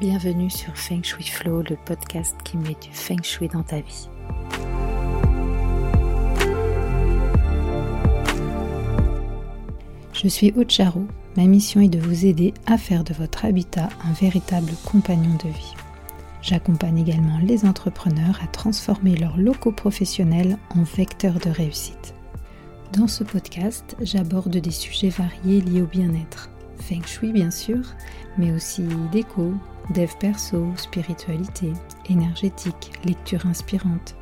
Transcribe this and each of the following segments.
Bienvenue sur Feng Shui Flow, le podcast qui met du Feng Shui dans ta vie. Je suis Ocharo. Ma mission est de vous aider à faire de votre habitat un véritable compagnon de vie. J'accompagne également les entrepreneurs à transformer leurs locaux professionnels en vecteurs de réussite. Dans ce podcast, j'aborde des sujets variés liés au bien-être. Feng Shui bien sûr, mais aussi déco, dev perso, spiritualité, énergétique, lecture inspirante.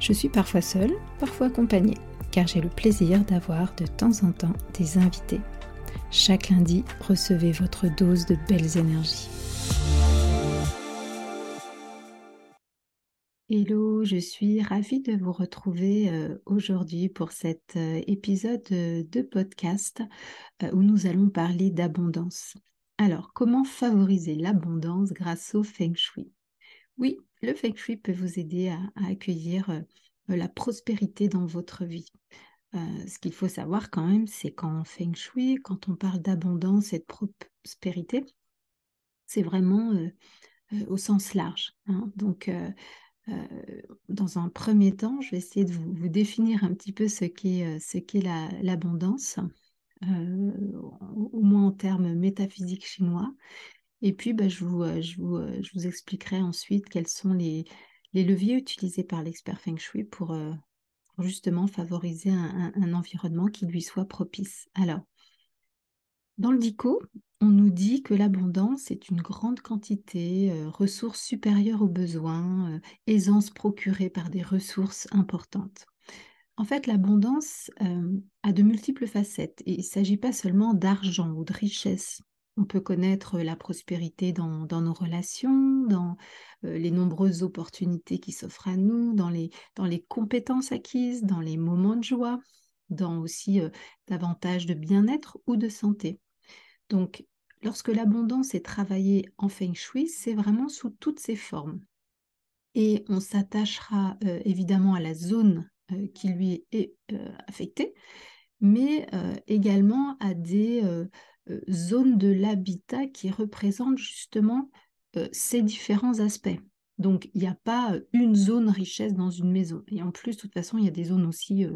Je suis parfois seule, parfois accompagnée, car j'ai le plaisir d'avoir de temps en temps des invités. Chaque lundi, recevez votre dose de belles énergies. Hello, je suis ravie de vous retrouver euh, aujourd'hui pour cet euh, épisode euh, de podcast où nous allons parler d'abondance. Alors, comment favoriser l'abondance grâce au feng shui? Oui, le feng shui peut vous aider à, accueillir euh, la prospérité dans votre vie. Euh, ce qu'il faut savoir quand même, c'est qu'en feng shui, quand on parle d'abondance et de prospérité, c'est vraiment euh, au sens large. Hein. Donc, dans un premier temps, je vais essayer de vous, définir un petit peu ce qu'est l'abondance. Euh, en termes métaphysiques chinois. Et puis, bah, je, vous, euh, euh, je, vous, expliquerai ensuite quels sont les, leviers utilisés par l'expert Feng Shui pour, justement favoriser un, environnement qui lui soit propice. Alors, dans le DICO, on nous dit que l'abondance est une grande quantité, ressources supérieures aux besoins, aisance procurée par des ressources importantes. En fait, l'abondance euh, a de multiples facettes et il ne s'agit pas seulement d'argent ou de richesse. On peut connaître la prospérité dans, nos relations, dans euh, les nombreuses opportunités qui s'offrent à nous, dans les, compétences acquises, dans les moments de joie, dans aussi euh, davantage de bien-être ou de santé. Donc, lorsque l'abondance est travaillée en feng shui, c'est vraiment sous toutes ses formes. Et on s'attachera évidemment à la zone euh, qui lui est euh, affecté, mais euh, également à des zones de l'habitat qui représentent justement ces différents aspects. Donc, il n'y a pas une zone richesse dans une maison. Et en plus, de toute façon, il y a des zones aussi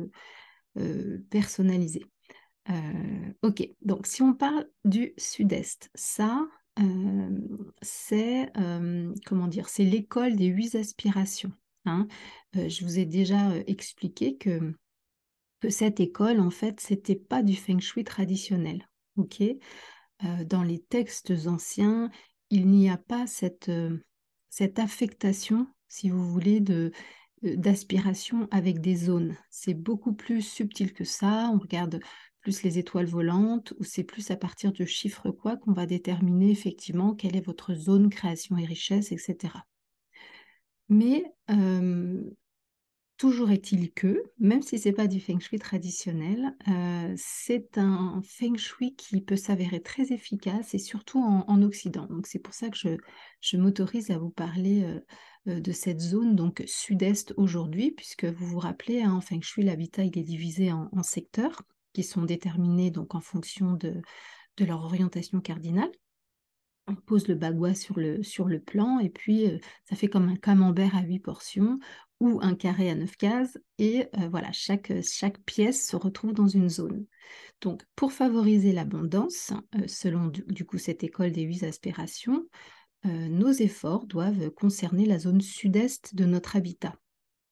personnalisées. ok, donc si on parle du sud-est, ça, c'est comment dire, c'est l'école des huit aspirations. Hein. je vous ai déjà expliqué que, cette école, en fait, c'était pas du feng shui traditionnel. ok? Dans les textes anciens, il n'y a pas cette, affectation, si vous voulez, d'aspiration avec des zones. C'est beaucoup plus subtil que ça. On regarde plus les étoiles volantes ou c'est plus à partir de chiffres quoi qu'on va déterminer effectivement quelle est votre zone création et richesse, etc. Mais toujours est-il que, même si ce n'est pas du feng shui traditionnel, c'est un feng shui qui peut s'avérer très efficace et surtout en, Occident. Donc c'est pour ça que je, m'autorise à vous parler de cette zone donc sud-est aujourd'hui, puisque vous vous rappelez, hein, en feng shui, l'habitat il est divisé en, secteurs qui sont déterminés donc en fonction de leur orientation cardinale on pose le bagua sur le, plan et puis euh, ça fait comme un camembert à huit portions ou un carré à neuf cases et euh, voilà, chaque, chaque pièce se retrouve dans une zone. Donc pour favoriser l'abondance, euh, selon du, coup cette école des huit aspirations, nos efforts doivent concerner la zone sud-est de notre habitat.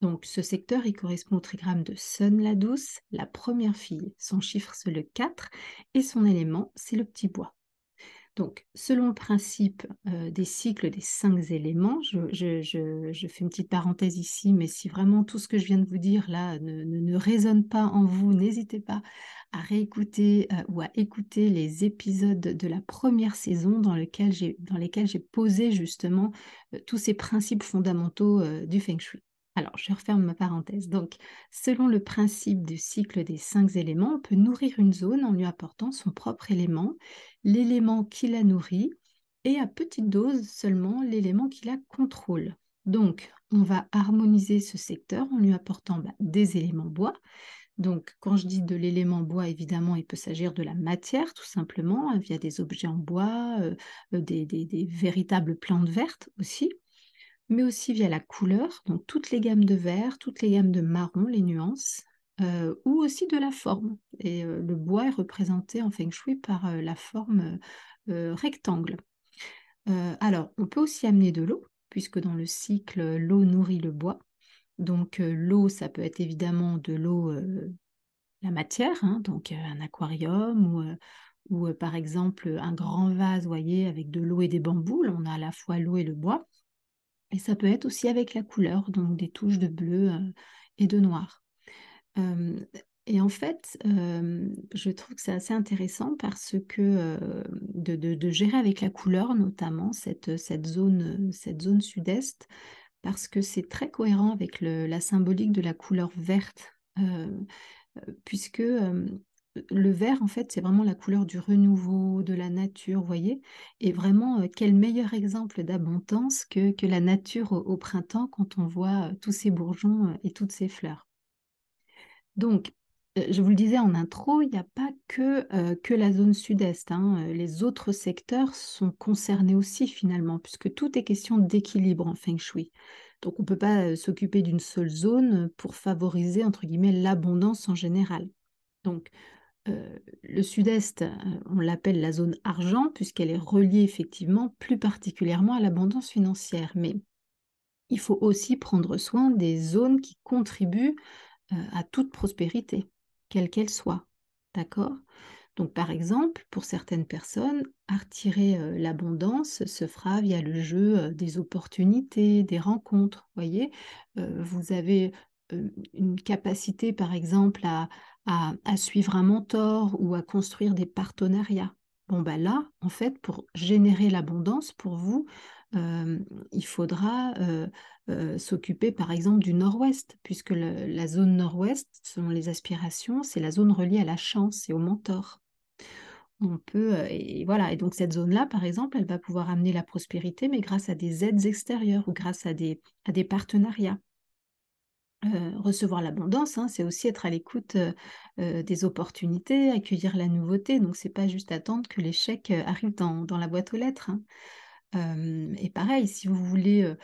Donc ce secteur, il correspond au trigramme de Sun la douce, la première fille. Son chiffre, c'est le 4 et son élément, c'est le petit bois. Donc, selon le principe euh, des cycles des cinq éléments, je, fais une petite parenthèse ici, mais si vraiment tout ce que je viens de vous dire là ne, résonne pas en vous, n'hésitez pas à réécouter euh, ou à écouter les épisodes de la première saison dans, lesquels j'ai posé justement euh, tous ces principes fondamentaux du Feng Shui. Alors, je referme ma parenthèse. Donc, selon le principe du cycle des cinq éléments, on peut nourrir une zone en lui apportant son propre élément, l'élément qui la nourrit, et à petite dose seulement l'élément qui la contrôle. Donc, on va harmoniser ce secteur en lui apportant bah, des éléments bois, Donc, quand je dis de l'élément bois, évidemment, il peut s'agir de la matière, tout simplement, via des objets en bois, euh, euh, des, véritables plantes vertes aussi, mais aussi via la couleur, donc toutes les gammes de vert, toutes les gammes de marron, les nuances, euh, ou aussi de la forme. Et le bois est représenté en feng shui par la forme rectangle. alors, on peut aussi amener de l'eau, puisque dans le cycle, l'eau nourrit le bois. Donc l'eau, ça peut être évidemment de l'eau, la matière, hein, donc un aquarium ou, ou par exemple un grand vase, voyez, avec de l'eau et des bambous. on a à la fois l'eau et le bois. Et ça peut être aussi avec la couleur, donc des touches de bleu et de noir. et en fait, je trouve que c'est assez intéressant parce que de, gérer avec la couleur, notamment cette, cette zone, cette zone sud-est, parce que c'est très cohérent avec la symbolique de la couleur verte, euh, euh, puisque euh, le vert, en fait, c'est vraiment la couleur du renouveau, de la nature, vous voyez? Et vraiment, quel meilleur exemple d'abondance que, la nature au, printemps quand on voit tous ces bourgeons et toutes ces fleurs. Donc, je vous le disais en intro, il n'y a pas que, que la zone sud-est. Hein. Les autres secteurs sont concernés aussi finalement, puisque tout est question d'équilibre en feng shui. Donc on ne peut pas s'occuper d'une seule zone pour favoriser, entre guillemets, l'abondance en général. Donc le sud-est, on l'appelle la zone argent, puisqu'elle est reliée effectivement plus particulièrement à l'abondance financière. Mais il faut aussi prendre soin des zones qui contribuent à toute prospérité quelle qu'elle soit. D'accord? Donc, par exemple, pour certaines personnes, attirer euh, l'abondance se fera via le jeu euh, des opportunités, des rencontres. Voyez, euh, vous avez une capacité, par exemple, à, à, suivre un mentor ou à construire des partenariats. Bon, ben là, en fait, pour générer l'abondance pour vous, il faudra s'occuper par exemple du nord-ouest, puisque la zone nord-ouest, selon les aspirations, c'est la zone reliée à la chance et au mentor. On peut, et voilà, et donc cette zone-là, par exemple, elle va pouvoir amener la prospérité, mais grâce à des aides extérieures ou grâce à des partenariats. Recevoir l'abondance, hein, c'est aussi être à l'écoute des opportunités, accueillir la nouveauté. Donc, c'est pas juste attendre que l'échec arrive dans, dans, la boîte aux lettres. Hein et pareil, si vous voulez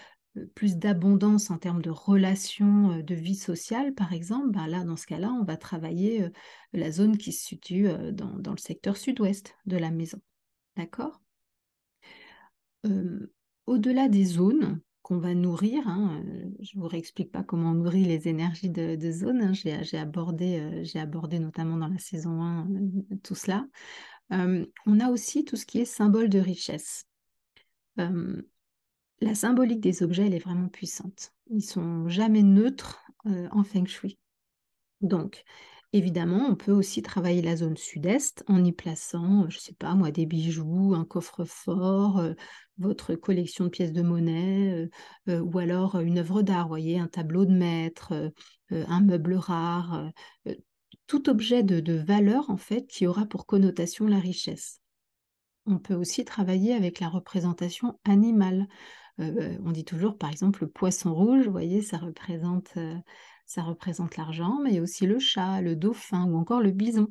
plus d'abondance en termes de relations, de vie sociale, par exemple, ben là, dans ce cas-là, on va travailler la zone qui se situe dans, le secteur sud-ouest de la maison. D'accord? Au-delà des zones qu'on va nourrir, hein, je ne vous réexplique pas comment on nourrit les énergies de, zone, hein, j'ai abordé, abordé notamment dans la saison 1 tout cela. on a aussi tout ce qui est symbole de richesse la symbolique des objets, elle est vraiment puissante. Ils sont jamais neutres en feng shui. Donc, évidemment, on peut aussi travailler la zone sud-est en y plaçant, je ne sais pas moi, des bijoux, un coffre-fort, votre collection de pièces de monnaie, ou alors une œuvre d'art, voyez, un tableau de maître, un meuble rare, tout objet de valeur en fait qui aura pour connotation la richesse. On peut aussi travailler avec la représentation animale. on dit toujours, par exemple, le poisson rouge, vous voyez, ça représente, ça représente l'argent, mais aussi le chat, le dauphin ou encore le bison.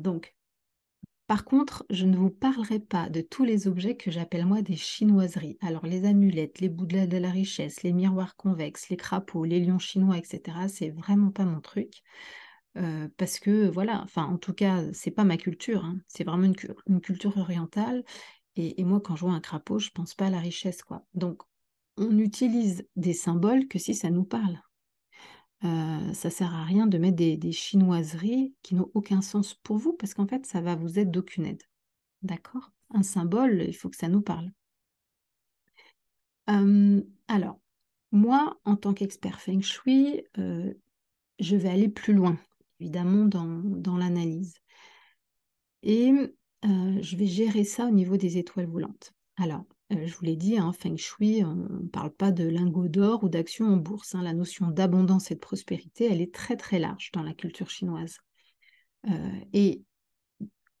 donc, par contre, je ne vous parlerai pas de tous les objets que j'appelle moi des chinoiseries. Alors, les amulettes, les bouts de la richesse, les miroirs convexes, les crapauds, les lions chinois, etc., c'est vraiment pas mon truc parce que voilà, enfin en tout cas, c'est pas ma culture, hein. c'est vraiment une, culture orientale. Et, moi, quand je vois un crapaud, je pense pas à la richesse, quoi. Donc, on utilise des symboles que si ça nous parle. Euh, ça sert à rien de mettre des, chinoiseries qui n'ont aucun sens pour vous, parce qu'en fait, ça va vous être d'aucune aide. D'accord? Un symbole, il faut que ça nous parle. alors, moi, en tant qu'expert feng shui, je vais aller plus loin évidemment dans, l'analyse. Et euh, je vais gérer ça au niveau des étoiles volantes. Alors, euh, je vous l'ai dit, hein, Feng Shui, on ne parle pas de lingots d'or ou d'action en bourse. Hein. La notion d'abondance et de prospérité, elle est très très large dans la culture chinoise. Euh, et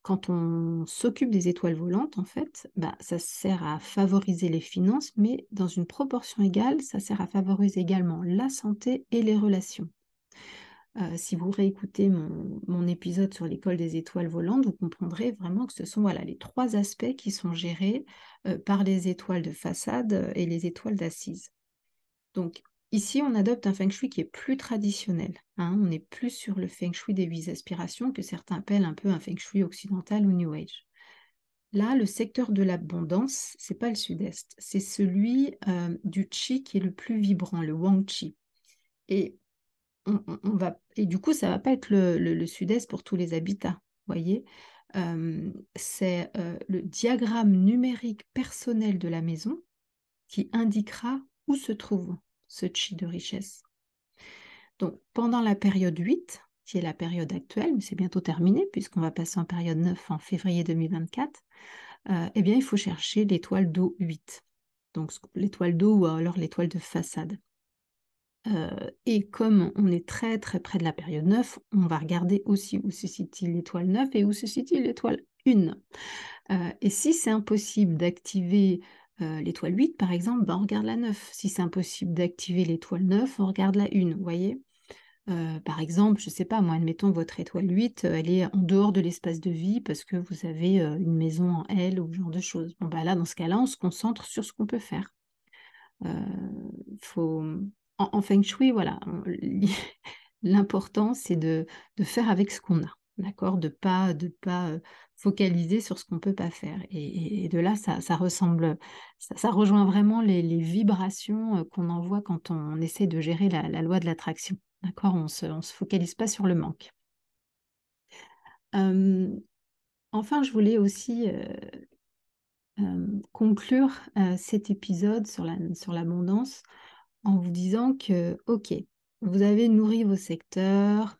quand on s'occupe des étoiles volantes, en fait, bah, ça sert à favoriser les finances, mais dans une proportion égale, ça sert à favoriser également la santé et les relations. Si vous réécoutez mon, épisode sur l'école des étoiles volantes, vous comprendrez vraiment que ce sont voilà, les trois aspects qui sont gérés par les étoiles de façade et les étoiles d'assise. Donc ici, on adopte un feng shui qui est plus traditionnel. Hein. on est plus sur le feng shui des huit aspirations que certains appellent un peu un feng shui occidental ou new age. Là, le secteur de l'abondance, c'est pas le sud-est, c'est celui du chi qui est le plus vibrant, le wang chi. Et on, va et du coup, ça va pas être le, sud-est pour tous les habitats. Voyez, c'est le diagramme numérique personnel de la maison qui indiquera où se trouve ce chi de richesse. Donc, pendant la période 8, qui est la période actuelle, mais c'est bientôt terminé puisqu'on va passer en période 9 en février 2024, euh, eh bien, il faut chercher l'étoile d'eau 8. Donc, l'étoile d'eau ou alors l'étoile de façade. Et comme on est très très près de la période 9, on va regarder aussi où se situe l'étoile 9 et où se situe l'étoile 1. Euh, et si c'est impossible d'activer l'étoile 8, par exemple, ben on regarde la 9. Si c'est impossible d'activer l'étoile 9, on regarde la 1, vous voyez? Par exemple, je ne sais pas, moi, admettons votre étoile 8, euh, elle est en dehors de l'espace de vie parce que vous avez une maison en L ou ce genre de choses. Bon, bah là, dans ce cas-là, on se concentre sur ce qu'on peut faire. faut... En, Feng Shui, voilà, l'important, c'est de, faire avec ce qu'on a, d'accord De pas, de pas focaliser sur ce qu'on peut pas faire. Et, de là, ça, ressemble, ça, rejoint vraiment les, vibrations qu'on envoie quand on, essaie de gérer la loi de l'attraction. D'accord On ne se, focalise pas sur le manque. enfin, je voulais aussi conclure cet épisode sur l'abondance en vous disant que, OK, vous avez nourri vos secteurs,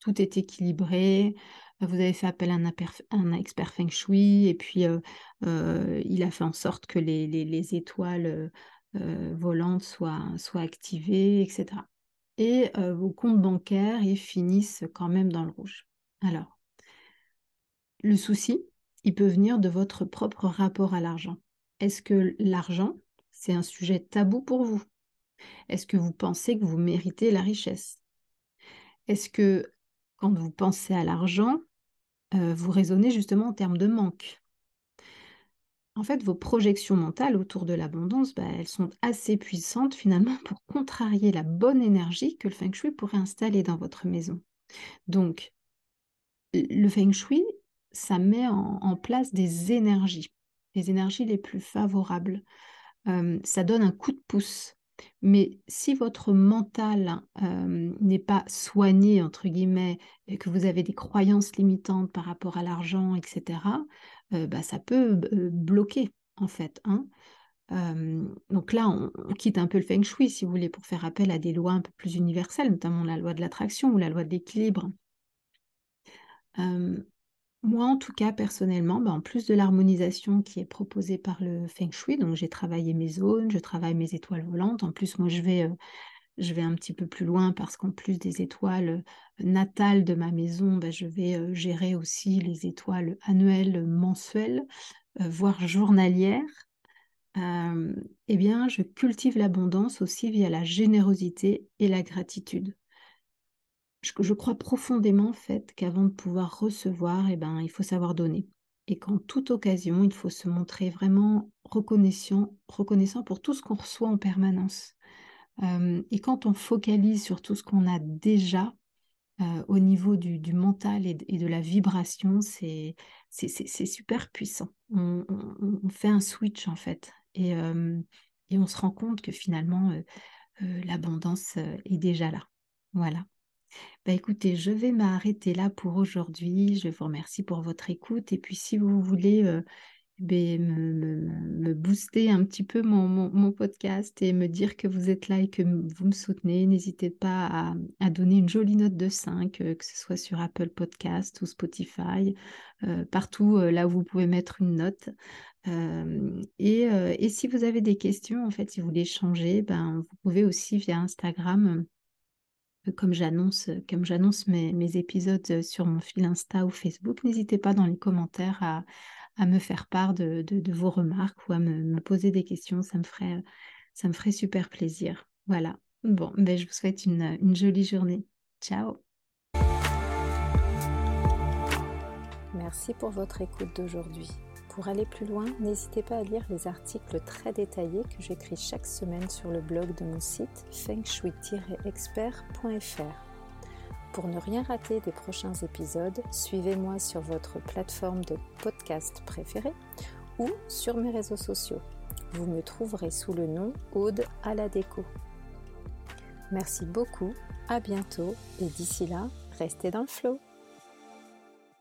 tout est équilibré, vous avez fait appel à un, expert feng shui, et puis il a fait en sorte que les, étoiles volantes soient, soient activées, etc et vos comptes bancaires, ils finissent quand même dans le rouge. Alors, le souci, il peut venir de votre propre rapport à l'argent. Est-ce que l'argent, c'est un sujet tabou pour vous? Est-ce que vous pensez que vous méritez la richesse? Est-ce que quand vous pensez à l'argent, vous raisonnez justement en termes de manque? En fait, vos projections mentales autour de l'abondance, bah, elles sont assez puissantes finalement pour contrarier la bonne énergie que le feng shui pourrait installer dans votre maison. Donc, le feng shui, ça met en, place des énergies, les énergies les plus favorables. ça donne un coup de pouce. Mais si votre mental n'est pas soigné, entre guillemets, et que vous avez des croyances limitantes par rapport à l'argent, etc., bah, ça peut bloquer en fait. Hein. donc là, on, quitte un peu le feng shui, si vous voulez, pour faire appel à des lois un peu plus universelles, notamment la loi de l'attraction ou la loi de l'équilibre. Moi, en tout cas, personnellement, bah, en plus de l'harmonisation qui est proposée par le feng shui, donc j'ai travaillé mes zones, je travaille mes étoiles volantes. En plus, moi, je vais vais un petit peu plus loin parce qu'en plus des étoiles natales de ma maison, bah, je vais gérer aussi les étoiles annuelles, mensuelles, voire journalières. eh bien, je cultive l'abondance aussi via la générosité et la gratitude. Je, crois profondément en fait qu'avant de pouvoir recevoir, eh ben, il faut savoir donner. Et qu'en toute occasion, il faut se montrer vraiment reconnaissant, reconnaissant pour tout ce qu'on reçoit en permanence et quand on focalise sur tout ce qu'on a déjà au niveau du, mental et de, la vibration, c'est super puissant. On, fait un switch en fait et, on se rend compte que finalement l'abondance est déjà là. Voilà. Bah écoutez, je vais m'arrêter là pour aujourd'hui. Je vous remercie pour votre écoute. Et puis si vous voulez me, booster un petit peu mon, podcast et me dire que vous êtes là et que vous me soutenez, n'hésitez pas à, donner une jolie note de 5, euh, que ce soit sur Apple Podcast ou Spotify, euh, partout euh, là où vous pouvez mettre une note. et, si vous avez des questions, en fait, si vous voulez changer, ben, vous pouvez aussi via Instagram euh, comme j'annonce mes, épisodes euh, sur mon fil Insta ou Facebook, n'hésitez pas dans les commentaires à, me faire part de, vos remarques ou à me, poser des questions. Euh, ça me ferait, super plaisir. Voilà. Bon, ben je vous souhaite une jolie journée. Ciao. Merci pour votre écoute d'aujourd'hui. Pour aller plus loin, n'hésitez pas à lire les articles très détaillés que j'écris chaque semaine sur le blog de mon site fengshui-expert.fr. Pour ne rien rater des prochains épisodes, suivez-moi sur votre plateforme de podcast préférée ou sur mes réseaux sociaux. Vous me trouverez sous le nom Aude à la déco. Merci beaucoup, à bientôt et d'ici là, restez dans le flow.